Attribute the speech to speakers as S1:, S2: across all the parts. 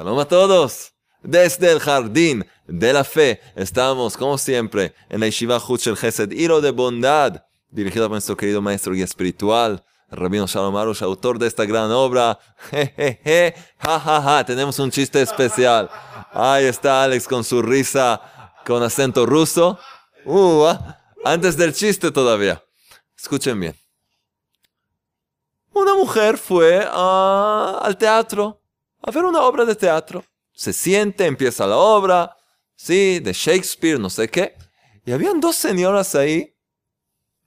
S1: Shalom a todos. Desde el jardín de la fe estamos, como siempre, en la Yeshiva Huchel Gesed, hilo de bondad, dirigido por nuestro querido maestro y espiritual, Rabino Shalom Arush, autor de esta gran obra. Jejeje, ja, ja, ja, tenemos un chiste especial. Ahí está Alex con su risa con acento ruso. Uh, ah, antes del chiste todavía. Escuchen bien. Una mujer fue a- al teatro a ver una obra de teatro. Se siente, empieza la obra, sí, de Shakespeare, no sé qué. Y habían dos señoras ahí,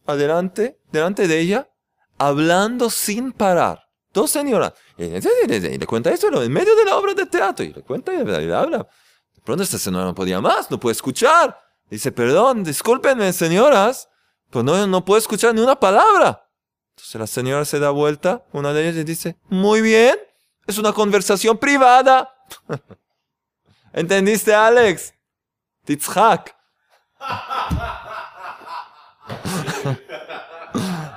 S1: adelante, delante de ella, hablando sin parar. Dos señoras. Y le cuenta esto en medio de la obra de teatro. Y le cuenta y le habla. De pronto esta señora no podía más, no puede escuchar. Dice, perdón, discúlpenme, señoras, pues no, no puedo escuchar ni una palabra. Entonces la señora se da vuelta, una de ellas y dice, muy bien, es una conversación privada. ¿Entendiste, Alex? Titzhak.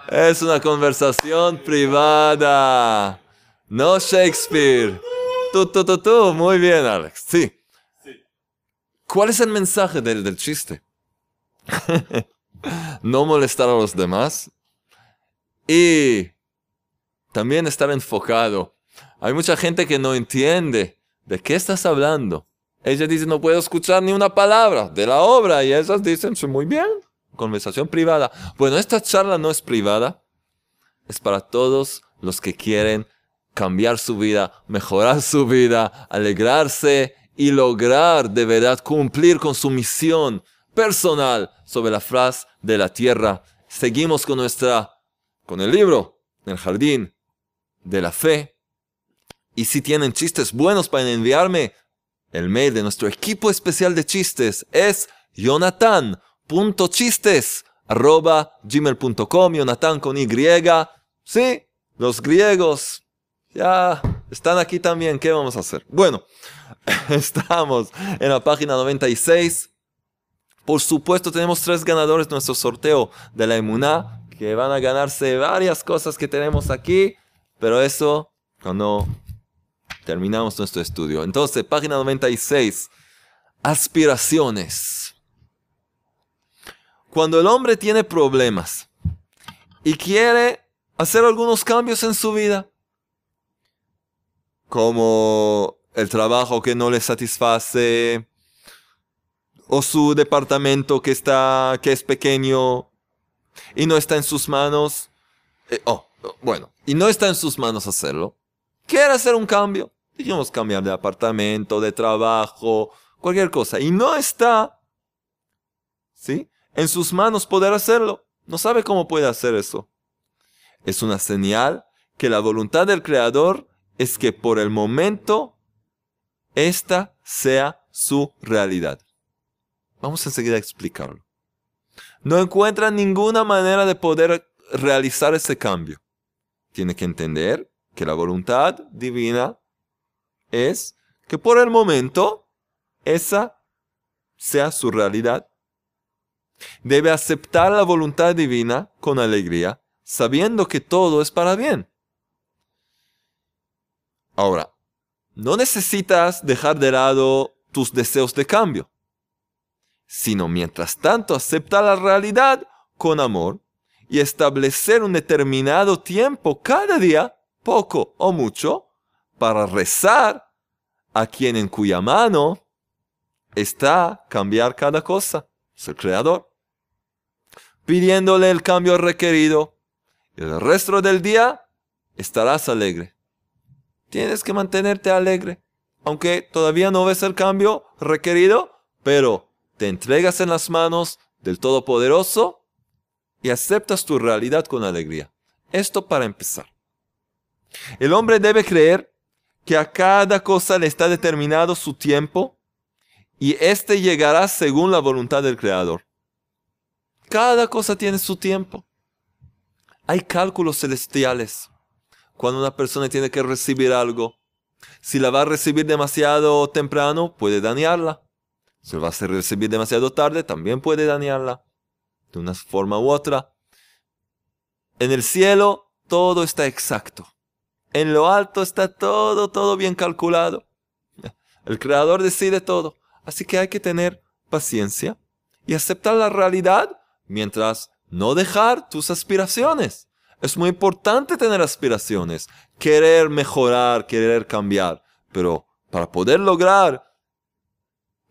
S1: es una conversación privada. No Shakespeare. Tú, tú, tú, tú. Muy bien, Alex. Sí. ¿Cuál es el mensaje del, del chiste? no molestar a los demás y también estar enfocado. Hay mucha gente que no entiende de qué estás hablando. Ella dice, no puedo escuchar ni una palabra de la obra. Y ellas dicen, muy bien, conversación privada. Bueno, esta charla no es privada. Es para todos los que quieren cambiar su vida, mejorar su vida, alegrarse y lograr de verdad cumplir con su misión personal sobre la faz de la tierra. Seguimos con nuestra, con el libro, el jardín de la fe. Y si tienen chistes buenos para enviarme, el mail de nuestro equipo especial de chistes es jonathan.chistes.gmail.com Jonathan con Y. Sí, los griegos ya están aquí también. ¿Qué vamos a hacer? Bueno, estamos en la página 96. Por supuesto, tenemos tres ganadores de nuestro sorteo de la Emuná que van a ganarse varias cosas que tenemos aquí, pero eso cuando terminamos nuestro estudio. Entonces, página 96. Aspiraciones. Cuando el hombre tiene problemas y quiere hacer algunos cambios en su vida, como el trabajo que no le satisface, o su departamento que está que es pequeño y no está en sus manos, eh, oh, bueno, y no está en sus manos hacerlo. Quiere hacer un cambio, dijimos cambiar de apartamento, de trabajo, cualquier cosa, y no está, ¿sí? En sus manos poder hacerlo. No sabe cómo puede hacer eso. Es una señal que la voluntad del Creador es que por el momento esta sea su realidad. Vamos enseguida a explicarlo. No encuentra ninguna manera de poder realizar ese cambio. Tiene que entender que la voluntad divina es que por el momento esa sea su realidad. Debe aceptar la voluntad divina con alegría, sabiendo que todo es para bien. Ahora, no necesitas dejar de lado tus deseos de cambio, sino mientras tanto aceptar la realidad con amor y establecer un determinado tiempo cada día, poco o mucho, para rezar a quien en cuya mano está cambiar cada cosa, es el creador, pidiéndole el cambio requerido. El resto del día estarás alegre. Tienes que mantenerte alegre, aunque todavía no ves el cambio requerido, pero te entregas en las manos del Todopoderoso y aceptas tu realidad con alegría. Esto para empezar. El hombre debe creer que a cada cosa le está determinado su tiempo y éste llegará según la voluntad del Creador. Cada cosa tiene su tiempo. Hay cálculos celestiales. Cuando una persona tiene que recibir algo, si la va a recibir demasiado temprano, puede dañarla. Si la va a recibir demasiado tarde, también puede dañarla. De una forma u otra. En el cielo todo está exacto. En lo alto está todo, todo bien calculado. El creador decide todo. Así que hay que tener paciencia y aceptar la realidad mientras no dejar tus aspiraciones. Es muy importante tener aspiraciones, querer mejorar, querer cambiar, pero para poder lograr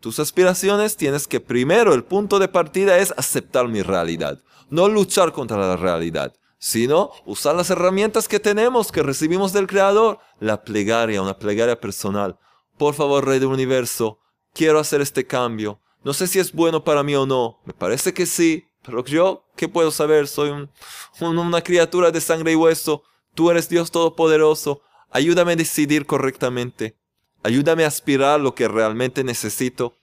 S1: tus aspiraciones tienes que primero el punto de partida es aceptar mi realidad, no luchar contra la realidad, sino usar las herramientas que tenemos, que recibimos del Creador, la plegaria, una plegaria personal. Por favor, Rey del Universo, quiero hacer este cambio. No sé si es bueno para mí o no. Me parece que sí, pero yo, ¿qué puedo saber? Soy una criatura de sangre y hueso. Tú eres Dios Todopoderoso. Ayúdame a decidir correctamente. Ayúdame a aspirar lo que realmente necesito.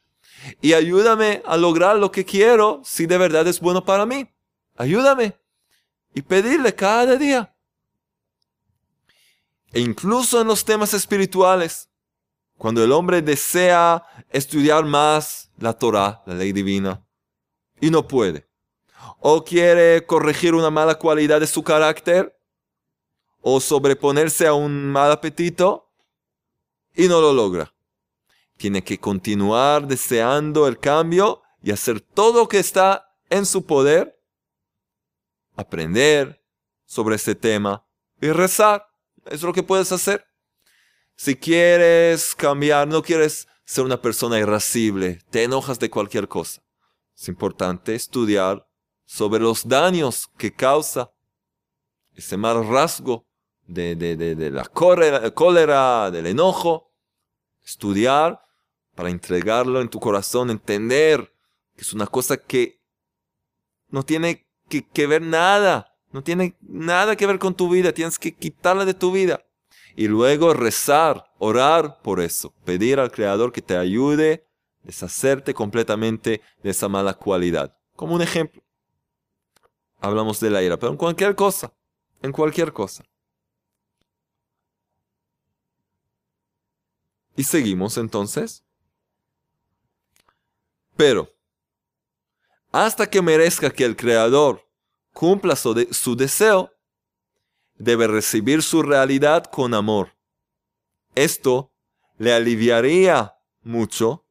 S1: Y ayúdame a lograr lo que quiero si de verdad es bueno para mí. Ayúdame. Y pedirle cada día. E incluso en los temas espirituales. Cuando el hombre desea estudiar más la Torah, la ley divina, y no puede o quiere corregir una mala cualidad de su carácter, o sobreponerse a un mal apetito, y no lo logra. Tiene que continuar deseando el cambio y hacer todo lo que está en su poder, aprender sobre ese tema y rezar. Es lo que puedes hacer. Si quieres cambiar, no quieres ser una persona irascible, te enojas de cualquier cosa. Es importante estudiar sobre los daños que causa ese mal rasgo de, de, la cólera, del enojo. Estudiar para entregarlo en tu corazón, entender que es una cosa que no tiene que, que ver nada, no tiene nada que ver con tu vida, tienes que quitarla de tu vida. Y luego rezar, orar por eso, pedir al Creador que te ayude a deshacerte completamente de esa mala cualidad. Como un ejemplo hablamos de la ira, pero en cualquier cosa, en cualquier cosa. Y seguimos entonces. Pero, hasta que merezca que el Creador cumpla su, deseo, debe recibir su realidad con amor. Esto le aliviaría mucho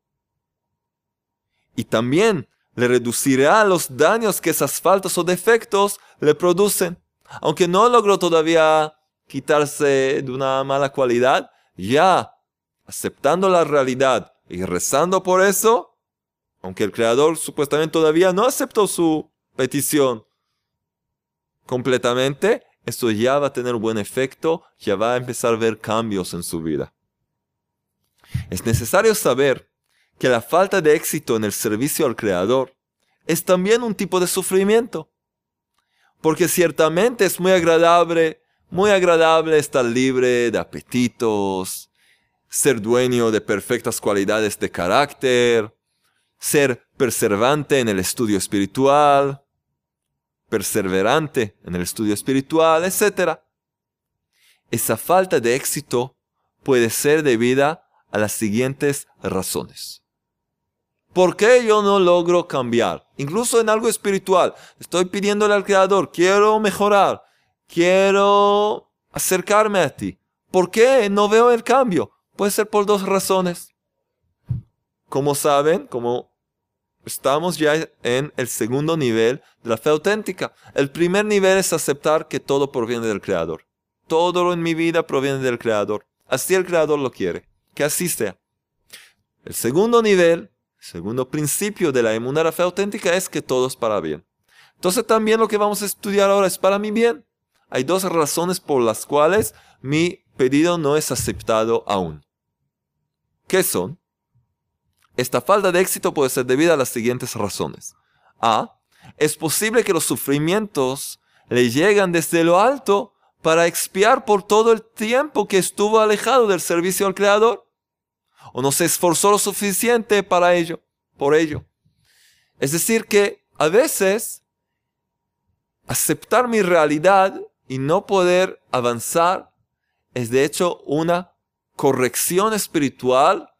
S1: y también le reducirá los daños que esas faltas o defectos le producen. Aunque no logró todavía quitarse de una mala cualidad, ya aceptando la realidad y rezando por eso, aunque el Creador supuestamente todavía no aceptó su petición completamente, eso ya va a tener buen efecto, ya va a empezar a ver cambios en su vida. Es necesario saber que la falta de éxito en el servicio al Creador es también un tipo de sufrimiento. Porque ciertamente es muy agradable, muy agradable estar libre de apetitos, ser dueño de perfectas cualidades de carácter, ser perseverante en el estudio espiritual, perseverante en el estudio espiritual, etc. Esa falta de éxito puede ser debida a las siguientes razones. ¿Por qué yo no logro cambiar? Incluso en algo espiritual. Estoy pidiéndole al Creador, quiero mejorar, quiero acercarme a ti. ¿Por qué no veo el cambio? Puede ser por dos razones. Como saben, como estamos ya en el segundo nivel de la fe auténtica. El primer nivel es aceptar que todo proviene del Creador. Todo en mi vida proviene del Creador. Así el Creador lo quiere. Que así sea. El segundo nivel segundo principio de la emuná, fe auténtica, es que todo es para bien. Entonces también lo que vamos a estudiar ahora es para mi bien. Hay dos razones por las cuales mi pedido no es aceptado aún. ¿Qué son? Esta falta de éxito puede ser debida a las siguientes razones. A. Es posible que los sufrimientos le llegan desde lo alto para expiar por todo el tiempo que estuvo alejado del servicio al Creador o no se esforzó lo suficiente para ello, por ello. Es decir, que a veces aceptar mi realidad y no poder avanzar es de hecho una corrección espiritual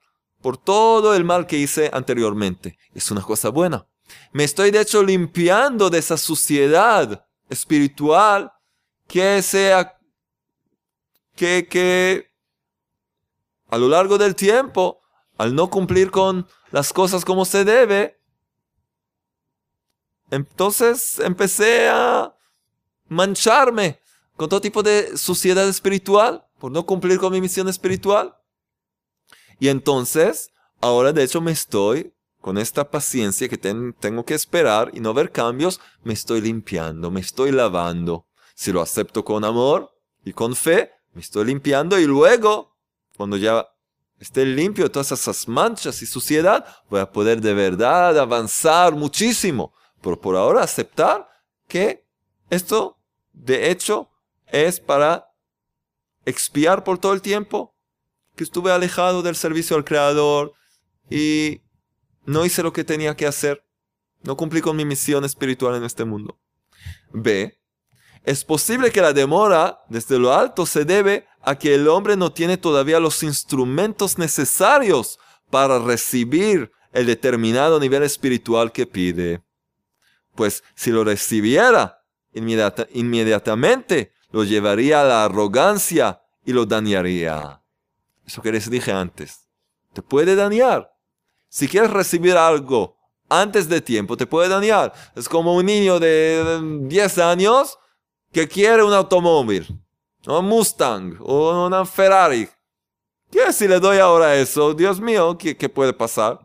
S1: por todo el mal que hice anteriormente. Es una cosa buena. Me estoy de hecho limpiando de esa suciedad espiritual que sea que, que a lo largo del tiempo al no cumplir con las cosas como se debe, entonces empecé a mancharme con todo tipo de suciedad espiritual por no cumplir con mi misión espiritual. Y entonces, ahora de hecho me estoy, con esta paciencia que tengo que esperar y no ver cambios, me estoy limpiando, me estoy lavando. Si lo acepto con amor y con fe, me estoy limpiando y luego, cuando ya esté limpio de todas esas manchas y suciedad, voy a poder de verdad avanzar muchísimo. Pero por ahora aceptar que esto, de hecho, es para expiar por todo el tiempo que estuve alejado del servicio al Creador y no hice lo que tenía que hacer. No cumplí con mi misión espiritual en este mundo. B. Es posible que la demora desde lo alto se debe a que el hombre no tiene todavía los instrumentos necesarios para recibir el determinado nivel espiritual que pide. Pues si lo recibiera inmediatamente, lo llevaría a la arrogancia y lo dañaría. Eso que les dije antes. Te puede dañar. Si quieres recibir algo antes de tiempo, te puede dañar. Es como un niño de 10 años que quiere un automóvil. Un Mustang o una Ferrari. ¿Qué si le doy ahora eso? Dios mío, ¿qué, puede pasar?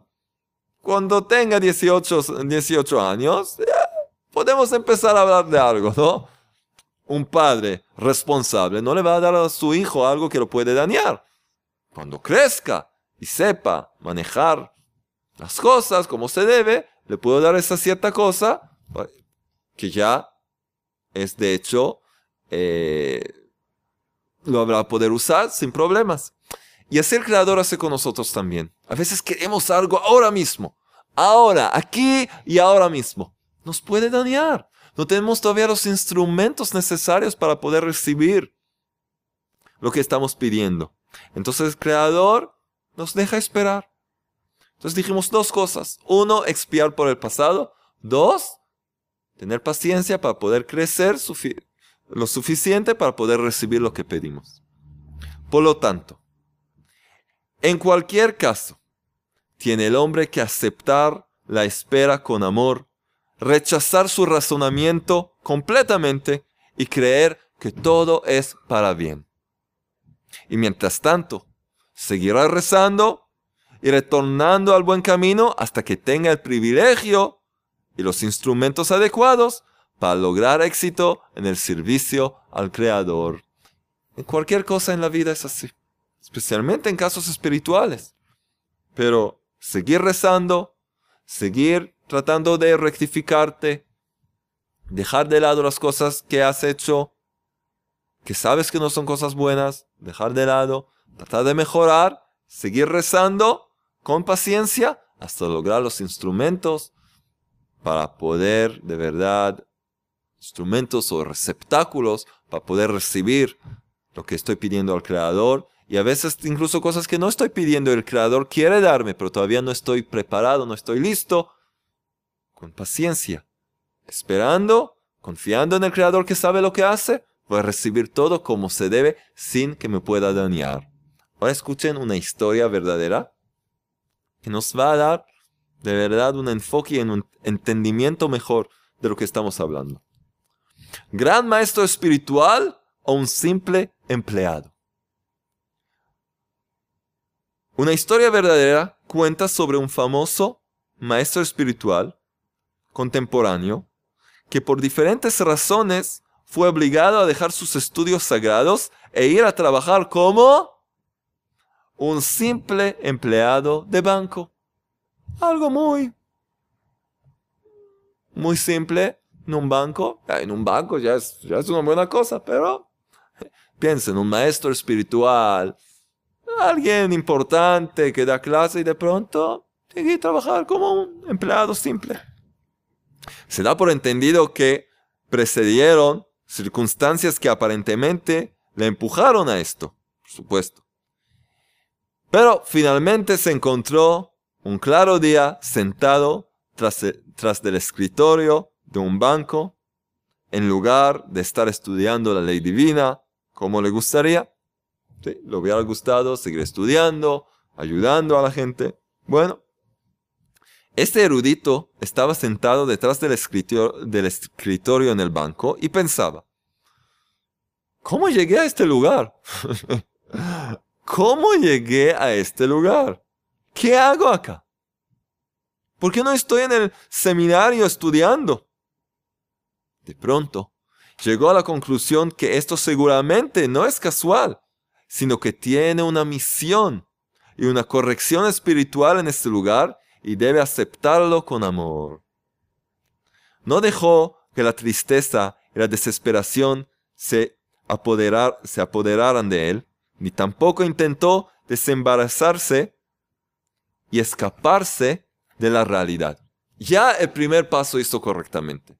S1: Cuando tenga 18, 18 años, podemos empezar a hablar de algo, ¿no? un padre responsable no le va a dar a su hijo algo que lo puede dañar. Cuando crezca y sepa manejar las cosas como se debe, le puedo dar esa cierta cosa que ya es de hecho, eh, lo habrá poder usar sin problemas. Y así el Creador hace con nosotros también. A veces queremos algo ahora mismo, ahora, aquí y ahora mismo. Nos puede dañar. No tenemos todavía los instrumentos necesarios para poder recibir lo que estamos pidiendo. Entonces el Creador nos deja esperar. Entonces dijimos dos cosas. Uno, expiar por el pasado. Dos, tener paciencia para poder crecer lo suficiente para poder recibir lo que pedimos. Por lo tanto, en cualquier caso, tiene el hombre que aceptar la espera con amor rechazar su razonamiento completamente y creer que todo es para bien. Y mientras tanto, seguirá rezando y retornando al buen camino hasta que tenga el privilegio y los instrumentos adecuados para lograr éxito en el servicio al Creador. En cualquier cosa en la vida es así, especialmente en casos espirituales. Pero seguir rezando, seguir tratando de rectificarte, dejar de lado las cosas que has hecho, que sabes que no son cosas buenas, dejar de lado, tratar de mejorar, seguir rezando con paciencia hasta lograr los instrumentos para poder de verdad, instrumentos o receptáculos para poder recibir lo que estoy pidiendo al Creador. Y a veces incluso cosas que no estoy pidiendo, el Creador quiere darme, pero todavía no estoy preparado, no estoy listo. Con paciencia, esperando, confiando en el Creador que sabe lo que hace, voy a recibir todo como se debe sin que me pueda dañar. Ahora escuchen una historia verdadera que nos va a dar de verdad un enfoque y un entendimiento mejor de lo que estamos hablando. Gran maestro espiritual o un simple empleado. Una historia verdadera cuenta sobre un famoso maestro espiritual contemporáneo que por diferentes razones fue obligado a dejar sus estudios sagrados e ir a trabajar como un simple empleado de banco. Algo muy, muy simple en un banco. En un banco ya es, ya es una buena cosa, pero piensen, un maestro espiritual, alguien importante que da clase y de pronto tiene que trabajar como un empleado simple. Se da por entendido que precedieron circunstancias que aparentemente le empujaron a esto, por supuesto. Pero finalmente se encontró un claro día sentado tras, tras del escritorio de un banco, en lugar de estar estudiando la ley divina como le gustaría. ¿Sí? Le hubiera gustado seguir estudiando, ayudando a la gente. Bueno, este erudito estaba sentado detrás del escritorio, en el banco y pensaba, ¿cómo llegué a este lugar? ¿Cómo llegué a este lugar? ¿Qué hago acá? ¿Por qué no estoy en el seminario estudiando? De pronto, llegó a la conclusión que esto seguramente no es casual, sino que tiene una misión y una corrección espiritual en este lugar y debe aceptarlo con amor. No dejó que la tristeza y la desesperación se, apoderar, se apoderaran de él, ni tampoco intentó desembarazarse y escaparse de la realidad. Ya el primer paso hizo correctamente.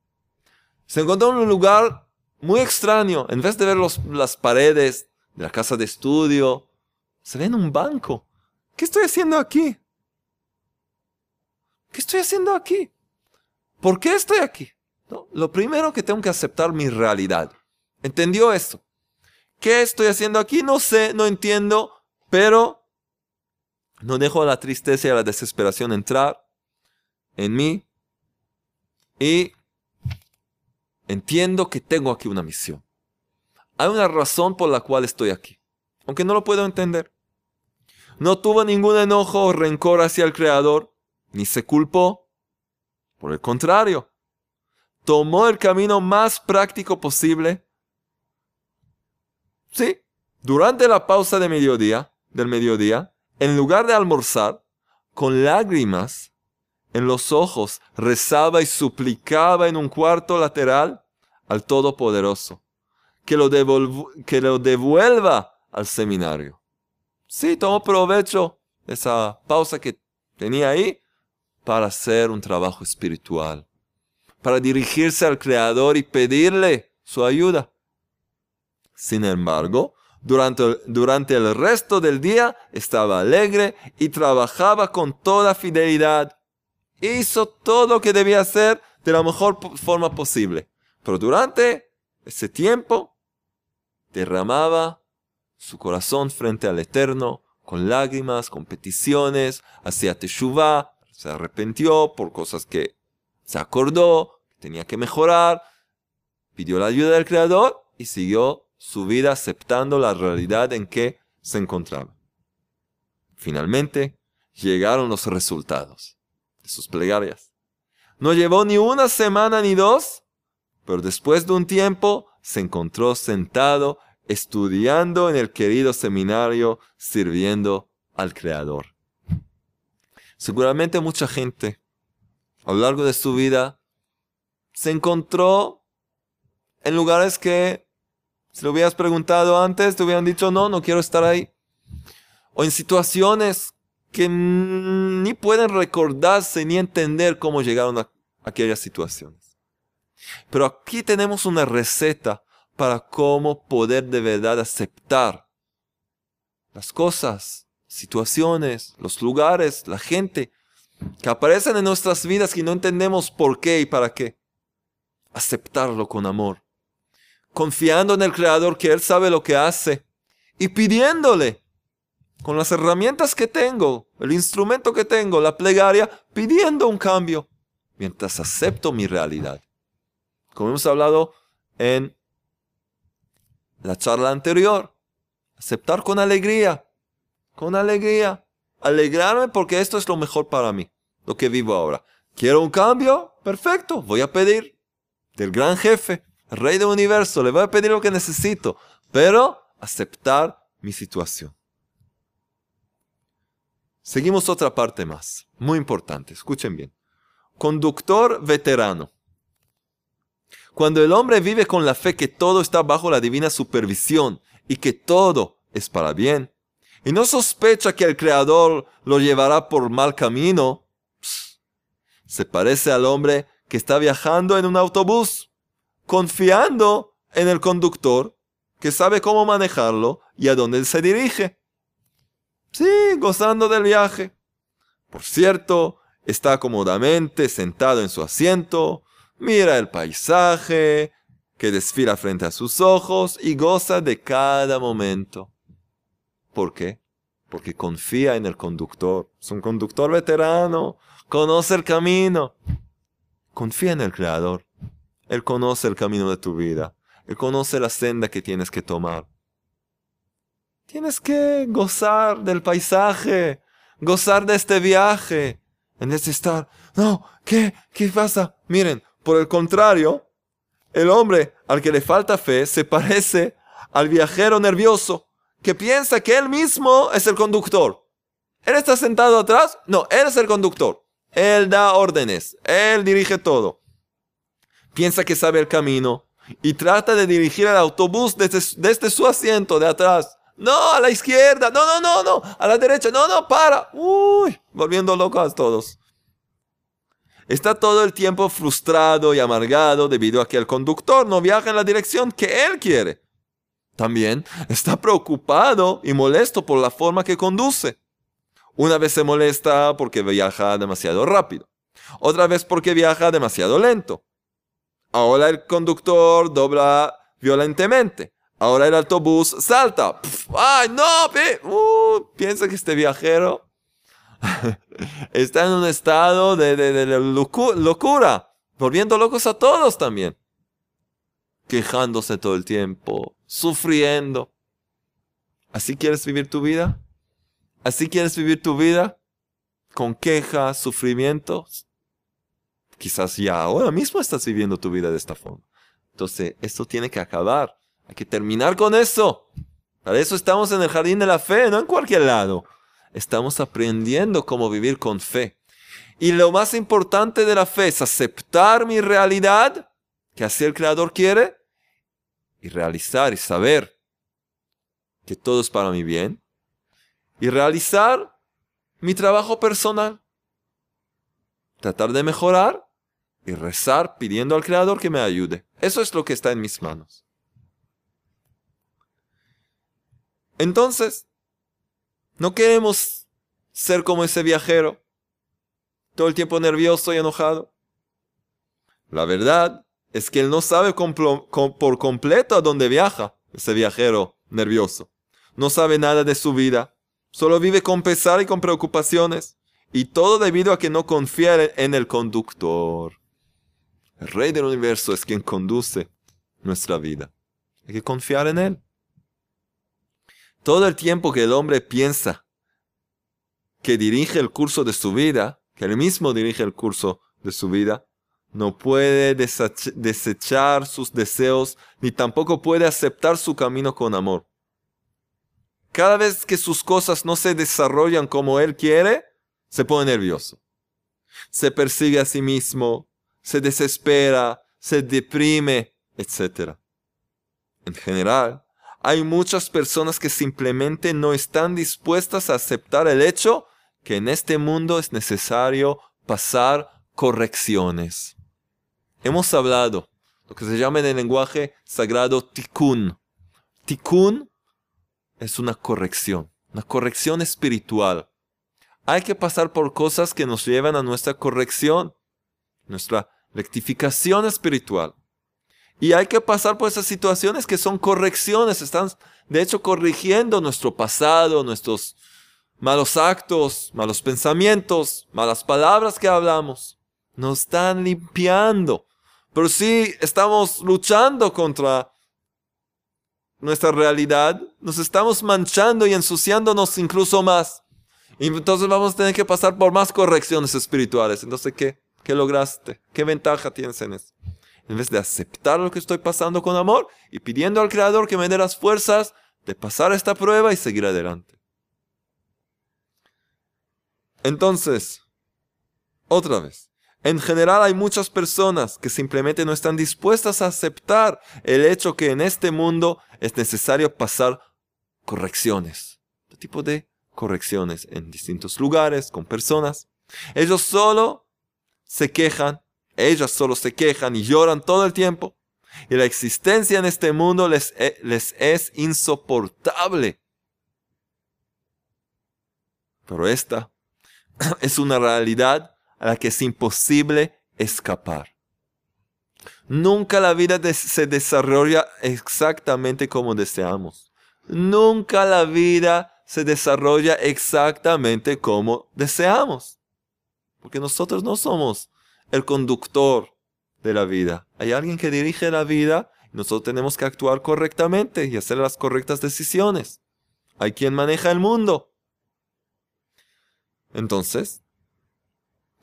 S1: Se encontró en un lugar muy extraño. En vez de ver las paredes de la casa de estudio, se ve en un banco. ¿Qué estoy haciendo aquí? ¿Qué estoy haciendo aquí? ¿Por qué estoy aquí? lo primero que tengo que aceptar mi realidad. ¿Entendió esto? ¿Qué estoy haciendo aquí? No sé, no entiendo, pero no dejo la tristeza y la desesperación entrar en mí y entiendo que tengo aquí una misión. Hay una razón por la cual estoy aquí, aunque no lo puedo entender. No tuvo ningún enojo o rencor hacia el Creador, ni se culpó. Por el contrario, tomó el camino más práctico posible Sí, durante la pausa de mediodía, del mediodía, en lugar de almorzar, con lágrimas en los ojos, rezaba y suplicaba en un cuarto lateral al Todopoderoso, que lo, que lo devuelva al seminario. Sí, tomó provecho de esa pausa que tenía ahí para hacer un trabajo espiritual, para dirigirse al Creador y pedirle su ayuda. Sin embargo, durante, durante el resto del día estaba alegre y trabajaba con toda fidelidad. Hizo todo lo que debía hacer de la mejor forma posible. Pero durante ese tiempo derramaba su corazón frente al Eterno con lágrimas, con peticiones, hacía teshuvah, se arrepintió por cosas que se acordó, que tenía que mejorar, pidió la ayuda del Creador y siguió su vida aceptando la realidad en que se encontraba. Finalmente, llegaron los resultados de sus plegarias. No llevó ni una semana ni dos, pero después de un tiempo se encontró sentado estudiando en el querido seminario, sirviendo al Creador. Seguramente mucha gente a lo largo de su vida se encontró en lugares que si lo hubieras preguntado antes, te hubieran dicho, no, no quiero estar ahí. O en situaciones que ni pueden recordarse ni entender cómo llegaron a aquellas situaciones. Pero aquí tenemos una receta para cómo poder de verdad aceptar las cosas, situaciones, los lugares, la gente que aparecen en nuestras vidas y no entendemos por qué y para qué. Aceptarlo con amor confiando en el Creador que Él sabe lo que hace y pidiéndole con las herramientas que tengo, el instrumento que tengo, la plegaria, pidiendo un cambio, mientras acepto mi realidad. Como hemos hablado en la charla anterior, aceptar con alegría, con alegría, alegrarme porque esto es lo mejor para mí, lo que vivo ahora. ¿Quiero un cambio? Perfecto, voy a pedir del gran jefe, Rey del universo, le voy a pedir lo que necesito, pero aceptar mi situación. Seguimos otra parte más, muy importante, escuchen bien. Conductor veterano. Cuando el hombre vive con la fe que todo está bajo la divina supervisión y que todo es para bien, y no sospecha que el Creador lo llevará por mal camino, se parece al hombre que está viajando en un autobús confiando en el conductor que sabe cómo manejarlo y a dónde se dirige. Sí, gozando del viaje. Por cierto, está cómodamente sentado en su asiento, mira el paisaje que desfila frente a sus ojos y goza de cada momento. ¿Por qué? porque confía en el conductor. Es un conductor veterano, conoce el camino. Confía en el Creador. Él conoce el camino de tu vida. Él conoce la senda que tienes que tomar. Tienes que gozar del paisaje, gozar de este viaje, en vez de estar, no, ¿qué? ¿Qué pasa? Miren, por el contrario, el hombre al que le falta fe se parece al viajero nervioso que piensa que él mismo es el conductor. Él está sentado atrás, no, él es el conductor. Él da órdenes, él dirige todo. Piensa que sabe el camino y trata de dirigir el autobús desde, desde su asiento de atrás. No, a la izquierda. No, no, no, no. A la derecha. No, no, para. Uy, volviendo locos todos. Está todo el tiempo frustrado y amargado debido a que el conductor no viaja en la dirección que él quiere. También está preocupado y molesto por la forma que conduce. Una vez se molesta porque viaja demasiado rápido. Otra vez porque viaja demasiado lento. Ahora el conductor dobla violentamente. Ahora el autobús salta. ¡Ay, no! Uh, piensa que este viajero está en un estado de, locura, volviendo locos a todos también. Quejándose todo el tiempo, sufriendo. ¿Así quieres vivir tu vida? ¿Así quieres vivir tu vida? Con quejas, sufrimientos. Quizás ya ahora mismo estás viviendo tu vida de esta forma. Entonces, esto tiene que acabar. Hay que terminar con eso. Para eso estamos en el jardín de la fe, no en cualquier lado. Estamos aprendiendo cómo vivir con fe. Y lo más importante de la fe es aceptar mi realidad, que así el Creador quiere, y realizar y saber que todo es para mi bien, y realizar mi trabajo personal. Tratar de mejorar y rezar pidiendo al Creador que me ayude. Eso es lo que está en mis manos. Entonces, no queremos ser como ese viajero, todo el tiempo nervioso y enojado. La verdad es que él no sabe por completo a dónde viaja, ese viajero nervioso. No sabe nada de su vida, solo vive con pesar y con preocupaciones, y todo debido a que no confía en el conductor. El rey del universo es quien conduce nuestra vida. Hay que confiar en él. Todo el tiempo que el hombre piensa que dirige el curso de su vida, que él mismo dirige el curso de su vida, no puede desechar sus deseos ni tampoco puede aceptar su camino con amor. Cada vez que sus cosas no se desarrollan como él quiere, se pone nervioso. Se persigue a sí mismo, se desespera, se deprime, etc. En general, hay muchas personas que simplemente no están dispuestas a aceptar el hecho que en este mundo es necesario pasar correcciones. Hemos hablado lo que se llama en el lenguaje sagrado tikkun. Tikkun es una corrección, una corrección espiritual. Hay que pasar por cosas que nos llevan a nuestra corrección, nuestra rectificación espiritual. Y hay que pasar por esas situaciones que son correcciones, están de hecho corrigiendo nuestro pasado, nuestros malos actos, malos pensamientos, malas palabras que hablamos. Nos están limpiando. Pero si estamos luchando contra nuestra realidad, nos estamos manchando y ensuciándonos incluso más. Y entonces vamos a tener que pasar por más correcciones espirituales. Entonces, ¿qué? ¿Qué lograste? ¿Qué ventaja tienes en eso? en vez de aceptar lo que estoy pasando con amor y pidiendo al Creador que me dé las fuerzas de pasar esta prueba y seguir adelante. Entonces, otra vez, en general hay muchas personas que simplemente no están dispuestas a aceptar el hecho que en este mundo es necesario pasar correcciones. ¿Qué tipo de correcciones en distintos lugares, con personas? Ellos solo se quejan ellas solo se quejan y lloran todo el tiempo. Y la existencia en este mundo les, e, les es insoportable. Pero esta es una realidad a la que es imposible escapar. Nunca la vida se desarrolla exactamente como deseamos. Nunca la vida se desarrolla exactamente como deseamos. Porque nosotros no somos el conductor de la vida. Hay alguien que dirige la vida y nosotros tenemos que actuar correctamente y hacer las correctas decisiones. Hay quien maneja el mundo. Entonces,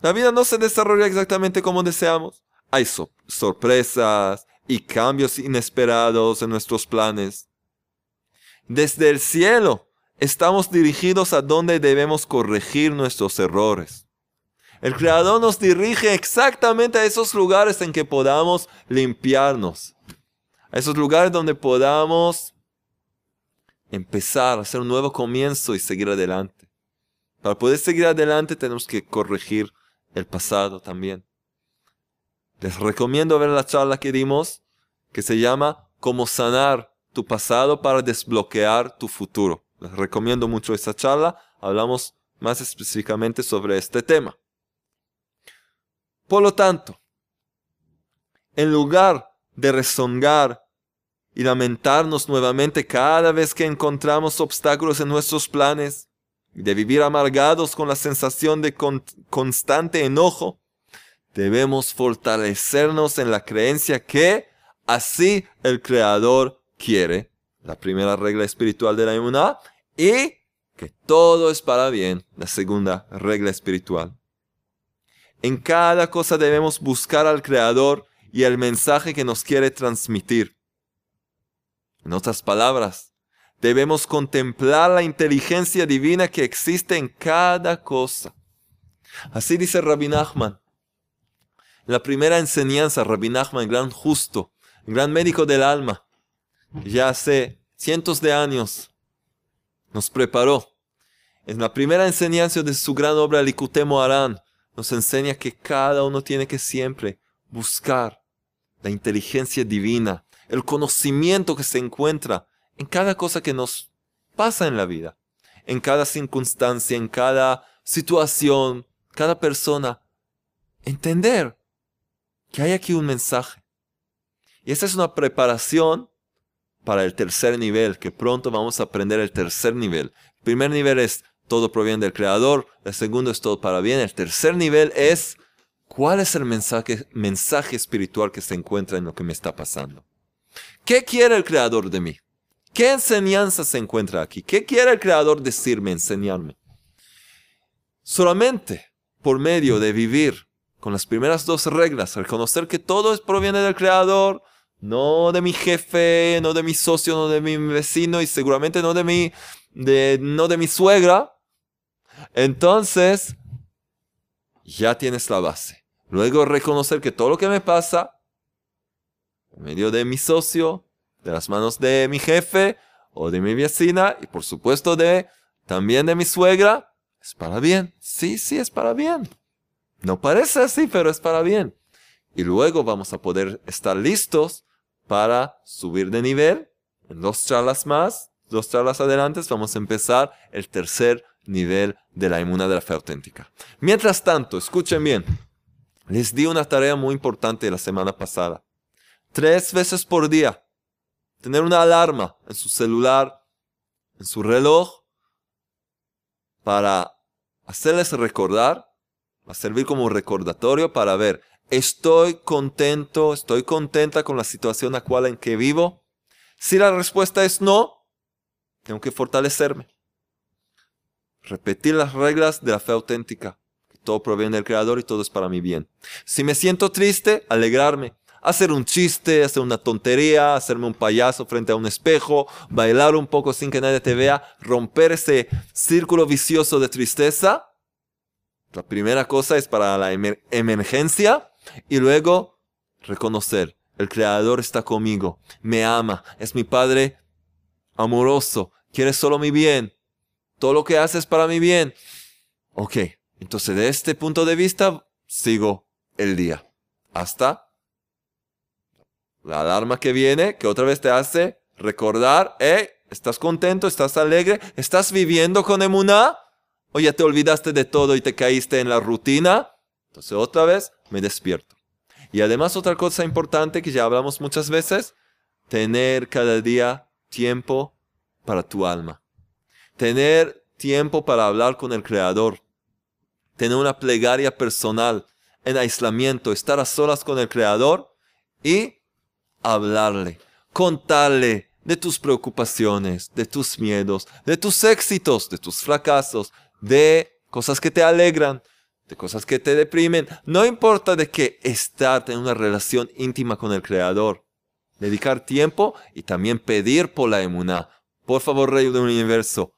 S1: la vida no se desarrolla exactamente como deseamos. Hay sorpresas y cambios inesperados en nuestros planes. Desde el cielo estamos dirigidos a donde debemos corregir nuestros errores. El Creador nos dirige exactamente a esos lugares en que podamos limpiarnos. A esos lugares donde podamos empezar a hacer un nuevo comienzo y seguir adelante. Para poder seguir adelante tenemos que corregir el pasado también. Les recomiendo ver la charla que dimos que se llama Cómo sanar tu pasado para desbloquear tu futuro. Les recomiendo mucho esa charla. Hablamos más específicamente sobre este tema. Por lo tanto, en lugar de rezongar y lamentarnos nuevamente cada vez que encontramos obstáculos en nuestros planes, de vivir amargados con la sensación de constante enojo, debemos fortalecernos en la creencia que así el Creador quiere, la primera regla espiritual de la inmunidad, y que todo es para bien, la segunda regla espiritual. En cada cosa debemos buscar al Creador y el mensaje que nos quiere transmitir. En otras palabras, debemos contemplar la inteligencia divina que existe en cada cosa. Así dice Rabbi Nachman. La primera enseñanza, Rabbi Nachman, gran justo, gran médico del alma, ya hace cientos de años, nos preparó. En la primera enseñanza de su gran obra Likutemo Aran, nos enseña que cada uno tiene que siempre buscar la inteligencia divina, el conocimiento que se encuentra en cada cosa que nos pasa en la vida, en cada circunstancia, en cada situación, cada persona. Entender que hay aquí un mensaje. Y esta es una preparación para el tercer nivel, que pronto vamos a aprender el tercer nivel. El primer nivel es todo proviene del Creador, el segundo es todo para bien, el tercer nivel es cuál es el mensaje, mensaje espiritual que se encuentra en lo que me está pasando. ¿Qué quiere el Creador de mí? ¿Qué enseñanza se encuentra aquí? ¿Qué quiere el Creador decirme, enseñarme? Solamente por medio de vivir con las primeras dos reglas, reconocer que todo proviene del Creador, no de mi jefe, no de mi socio, no de mi vecino y seguramente no de mi, de, no de mi suegra, entonces ya tienes la base. Luego reconocer que todo lo que me pasa, en medio de mi socio, de las manos de mi jefe o de mi vecina y por supuesto de también de mi suegra, es para bien. Sí, sí, es para bien. No parece así, pero es para bien. Y luego vamos a poder estar listos para subir de nivel. En dos charlas más, dos charlas adelante, vamos a empezar el tercer nivel de la inmuna de la fe auténtica. Mientras tanto, escuchen bien, les di una tarea muy importante la semana pasada. Tres veces por día, tener una alarma en su celular, en su reloj, para hacerles recordar, a servir como recordatorio para ver, ¿estoy contento, estoy contenta con la situación actual en que vivo? Si la respuesta es no, tengo que fortalecerme. Repetir las reglas de la fe auténtica. Todo proviene del Creador y todo es para mi bien. Si me siento triste, alegrarme hacer un chiste, hacer una tontería, hacerme un payaso frente a un espejo, bailar un poco sin que nadie te vea, romper ese círculo vicioso de tristeza. La primera cosa es para la emergencia y luego reconocer, el Creador está conmigo, me ama, es mi Padre amoroso, quiere solo mi bien, todo lo que hace es para mi bien. Ok, entonces de este punto de vista sigo el día. Hasta la alarma que viene, que otra vez te hace recordar, hey, ¿estás contento? ¿Estás alegre? ¿Estás viviendo con emuná? ¿O ya te olvidaste de todo y te caíste en la rutina? Entonces otra vez me despierto. Y además otra cosa importante que ya hablamos muchas veces, tener cada día tiempo para tu alma. tener tiempo para hablar con el Creador, tener una plegaria personal en aislamiento, estar a solas con el Creador y hablarle, contarle de tus preocupaciones, de tus miedos, de tus éxitos, de tus fracasos, de cosas que te alegran, de cosas que te deprimen. No importa de qué estar en una relación íntima con el Creador. Dedicar tiempo y también pedir por la emuná. Por favor, Rey del Universo,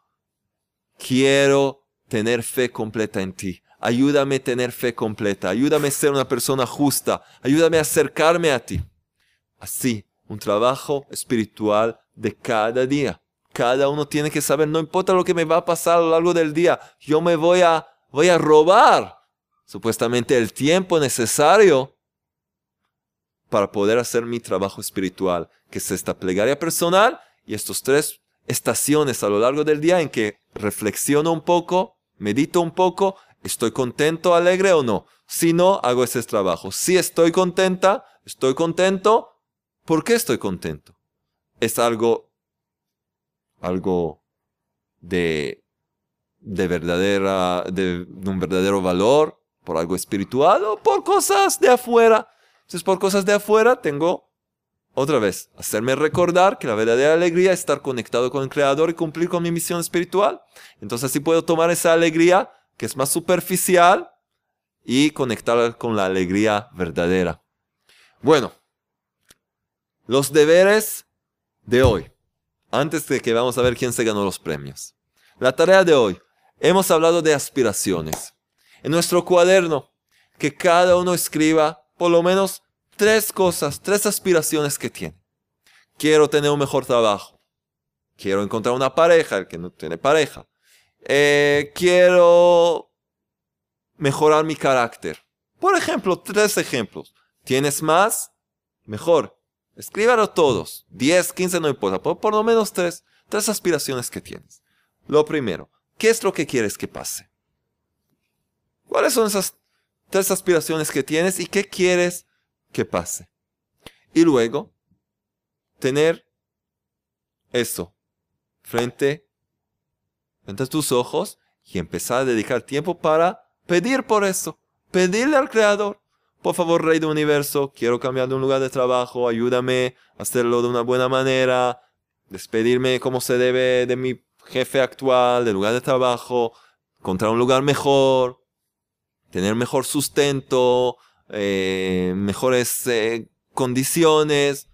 S1: quiero tener fe completa en ti. Ayúdame a tener fe completa. Ayúdame a ser una persona justa. Ayúdame a acercarme a ti. Así, un trabajo espiritual de cada día. Cada uno tiene que saber, no importa lo que me va a pasar a lo largo del día, yo me voy a, voy a robar supuestamente el tiempo necesario para poder hacer mi trabajo espiritual, que es esta plegaria personal y estos tres estaciones a lo largo del día en que reflexiono un poco, medito un poco, estoy contento, alegre o no. Si no, hago ese trabajo. Si estoy contenta, estoy contento, ¿por qué estoy contento? Es algo, algo de, de verdadera, de un verdadero valor, por algo espiritual o por cosas de afuera. Entonces, por cosas de afuera tengo, otra vez, hacerme recordar que la verdadera alegría es estar conectado con el Creador y cumplir con mi misión espiritual. Entonces, así puedo tomar esa alegría que es más superficial y conectarla con la alegría verdadera. Bueno, los deberes de hoy, antes de que vamos a ver quién se ganó los premios. La tarea de hoy, hemos hablado de aspiraciones en nuestro cuaderno, que cada uno escriba por lo menos tres cosas, tres aspiraciones que tiene. Quiero tener un mejor trabajo. Quiero encontrar una pareja, el que no tiene pareja. Eh, quiero mejorar mi carácter. Por ejemplo, tres ejemplos. ¿Tienes más? Mejor. Escríbalo todos. 10, 15, no importa. Por, por lo menos tres. Tres aspiraciones que tienes. Lo primero, ¿qué es lo que quieres que pase? ¿Cuáles son esas tres aspiraciones que tienes y qué quieres que pase? Y luego, tener eso frente, frente a tus ojos y empezar a dedicar tiempo para pedir por eso. Pedirle al Creador. Por favor, Rey del Universo, quiero cambiar de un lugar de trabajo, ayúdame a hacerlo de una buena manera, despedirme como se debe de mi jefe actual, del lugar de trabajo, encontrar un lugar mejor, tener mejor sustento, eh, mejores eh, condiciones,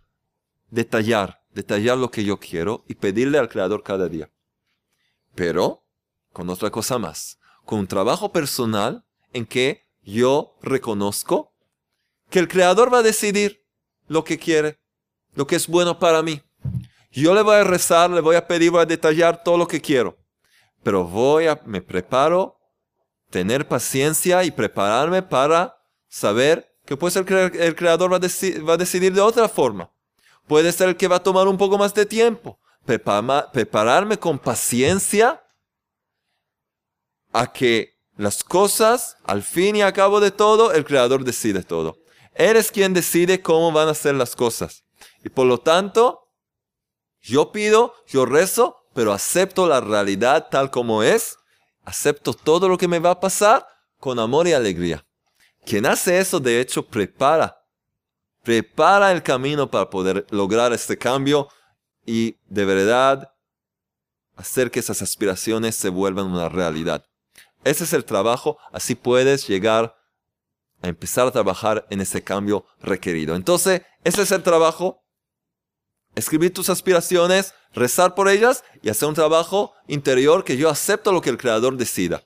S1: detallar, detallar lo que yo quiero y pedirle al Creador cada día. Pero con otra cosa más, con un trabajo personal en que yo reconozco que el Creador va a decidir lo que quiere, lo que es bueno para mí. Yo le voy a rezar, le voy a pedir, voy a detallar todo lo que quiero. Pero voy a, me preparo tener paciencia y prepararme para saber que ser que el creador va a, decidir de otra forma. Puede ser el que va a tomar un poco más de tiempo. prepararme con paciencia a que las cosas, al fin y al cabo de todo, el creador decide todo. Eres quien decide cómo van a ser las cosas. Y por lo tanto, yo pido, yo rezo, pero acepto la realidad tal como es acepto todo lo que me va a pasar con amor y alegría. Quien hace eso, de hecho, prepara, prepara el camino para poder lograr este cambio y de verdad hacer que esas aspiraciones se vuelvan una realidad. Ese es el trabajo, así puedes llegar a empezar a trabajar en ese cambio requerido. Entonces, ese es el trabajo escribir tus aspiraciones, rezar por ellas y hacer un trabajo interior que yo acepto lo que el Creador decida.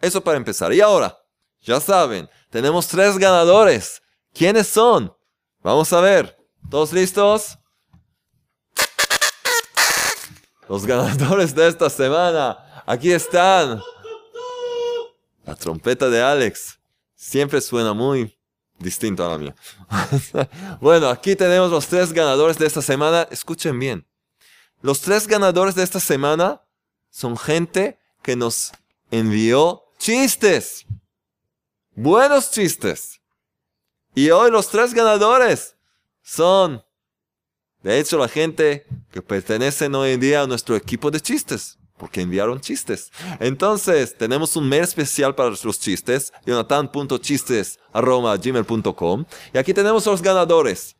S1: Eso para empezar. Y ahora, ya saben, tenemos tres ganadores. ¿Quiénes son? Vamos a ver. ¿Todos listos? Los ganadores de esta semana. Aquí están. La trompeta de Alex. Siempre suena muy distinto a la mía. bueno, aquí tenemos los tres ganadores de esta semana. Escuchen bien. Los tres ganadores de esta semana son gente que nos envió chistes. Buenos chistes. Y hoy los tres ganadores son, de hecho, la gente que pertenecen hoy en día a nuestro equipo de chistes. Porque enviaron chistes. Entonces, tenemos un mail especial para los chistes, jonathan.chistes.gmail.com. Y aquí tenemos los ganadores.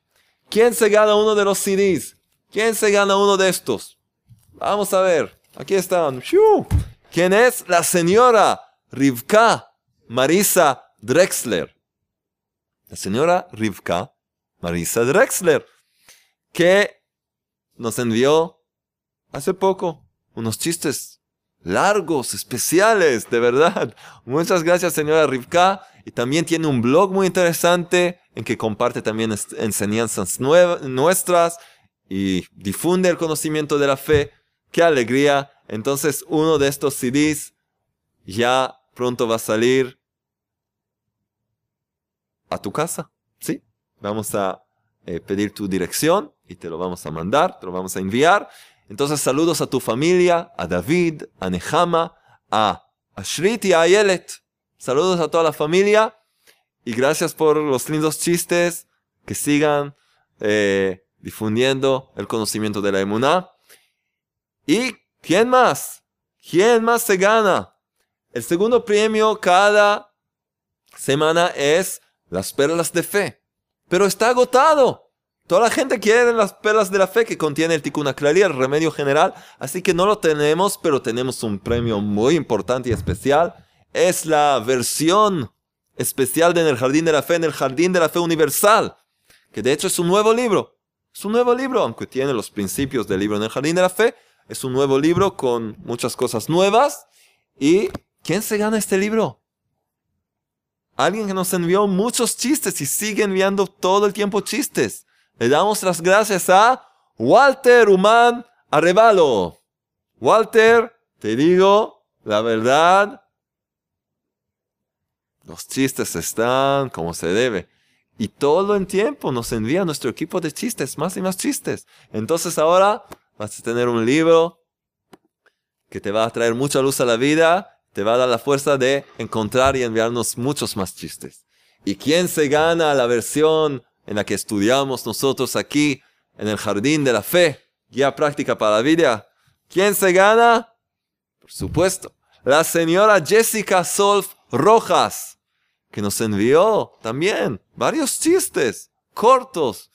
S1: ¿Quién se gana uno de los CDs? ¿Quién se gana uno de estos? Vamos a ver. Aquí están. ¿Quién es? La señora Rivka Marisa Drexler. La señora Rivka Marisa Drexler, que nos envió hace poco unos chistes largos, especiales, de verdad. Muchas gracias, señora Rivka. Y también tiene un blog muy interesante en que comparte también enseñanzas nuestras y difunde el conocimiento de la fe. ¡Qué alegría! Entonces, uno de estos CDs ya pronto va a salir a tu casa. ¿Sí? Vamos a eh, pedir tu dirección y te lo vamos a mandar, te lo vamos a enviar. Entonces saludos a tu familia, a David, a Nehama, a Ashrit y a Ayelet. Saludos a toda la familia y gracias por los lindos chistes que sigan eh, difundiendo el conocimiento de la emuná. ¿Y quién más? ¿Quién más se gana? El segundo premio cada semana es las perlas de fe, pero está agotado. Toda la gente quiere las perlas de la fe que contiene el Tikkun Aklali, el remedio general. Así que no lo tenemos, pero tenemos un premio muy importante y especial. Es la versión especial de En el Jardín de la Fe, en el Jardín de la Fe Universal. Que de hecho es un nuevo libro. Es un nuevo libro, aunque tiene los principios del libro en el Jardín de la Fe. Es un nuevo libro con muchas cosas nuevas. ¿Y quién se gana este libro? Alguien que nos envió muchos chistes y sigue enviando todo el tiempo chistes. Le damos las gracias a Walter Human Arevalo. Walter, te digo la verdad. Los chistes están como se debe. Y todo el tiempo nos envía nuestro equipo de chistes, más y más chistes. Entonces ahora vas a tener un libro que te va a traer mucha luz a la vida, te va a dar la fuerza de encontrar y enviarnos muchos más chistes. ¿Y quién se gana la versión en la que estudiamos nosotros aquí en el jardín de la fe, guía práctica para la vida. ¿Quién se gana? Por supuesto, la señora Jessica Solf Rojas, que nos envió también varios chistes cortos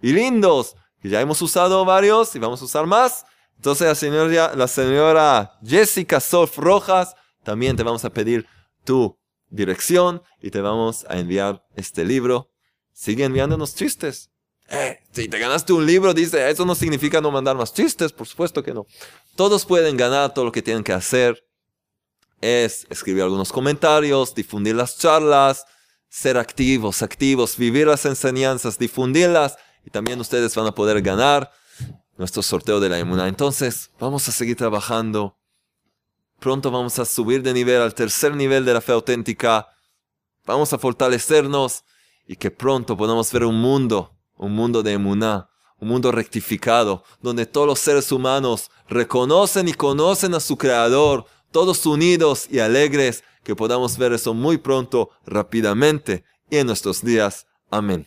S1: y lindos, que ya hemos usado varios y vamos a usar más. Entonces la señora, la señora Jessica Solf Rojas, también te vamos a pedir tu dirección y te vamos a enviar este libro sigue enviándonos chistes. Eh, si te ganaste un libro, dice, eso no significa no mandar más chistes, por supuesto que no. Todos pueden ganar, todo lo que tienen que hacer es escribir algunos comentarios, difundir las charlas, ser activos, activos, vivir las enseñanzas, difundirlas y también ustedes van a poder ganar nuestro sorteo de la inmunidad. Entonces, vamos a seguir trabajando. Pronto vamos a subir de nivel al tercer nivel de la fe auténtica. Vamos a fortalecernos y que pronto podamos ver un mundo, un mundo de emuná, un mundo rectificado, donde todos los seres humanos reconocen y conocen a su Creador, todos unidos y alegres, que podamos ver eso muy pronto, rápidamente y en nuestros días. Amén.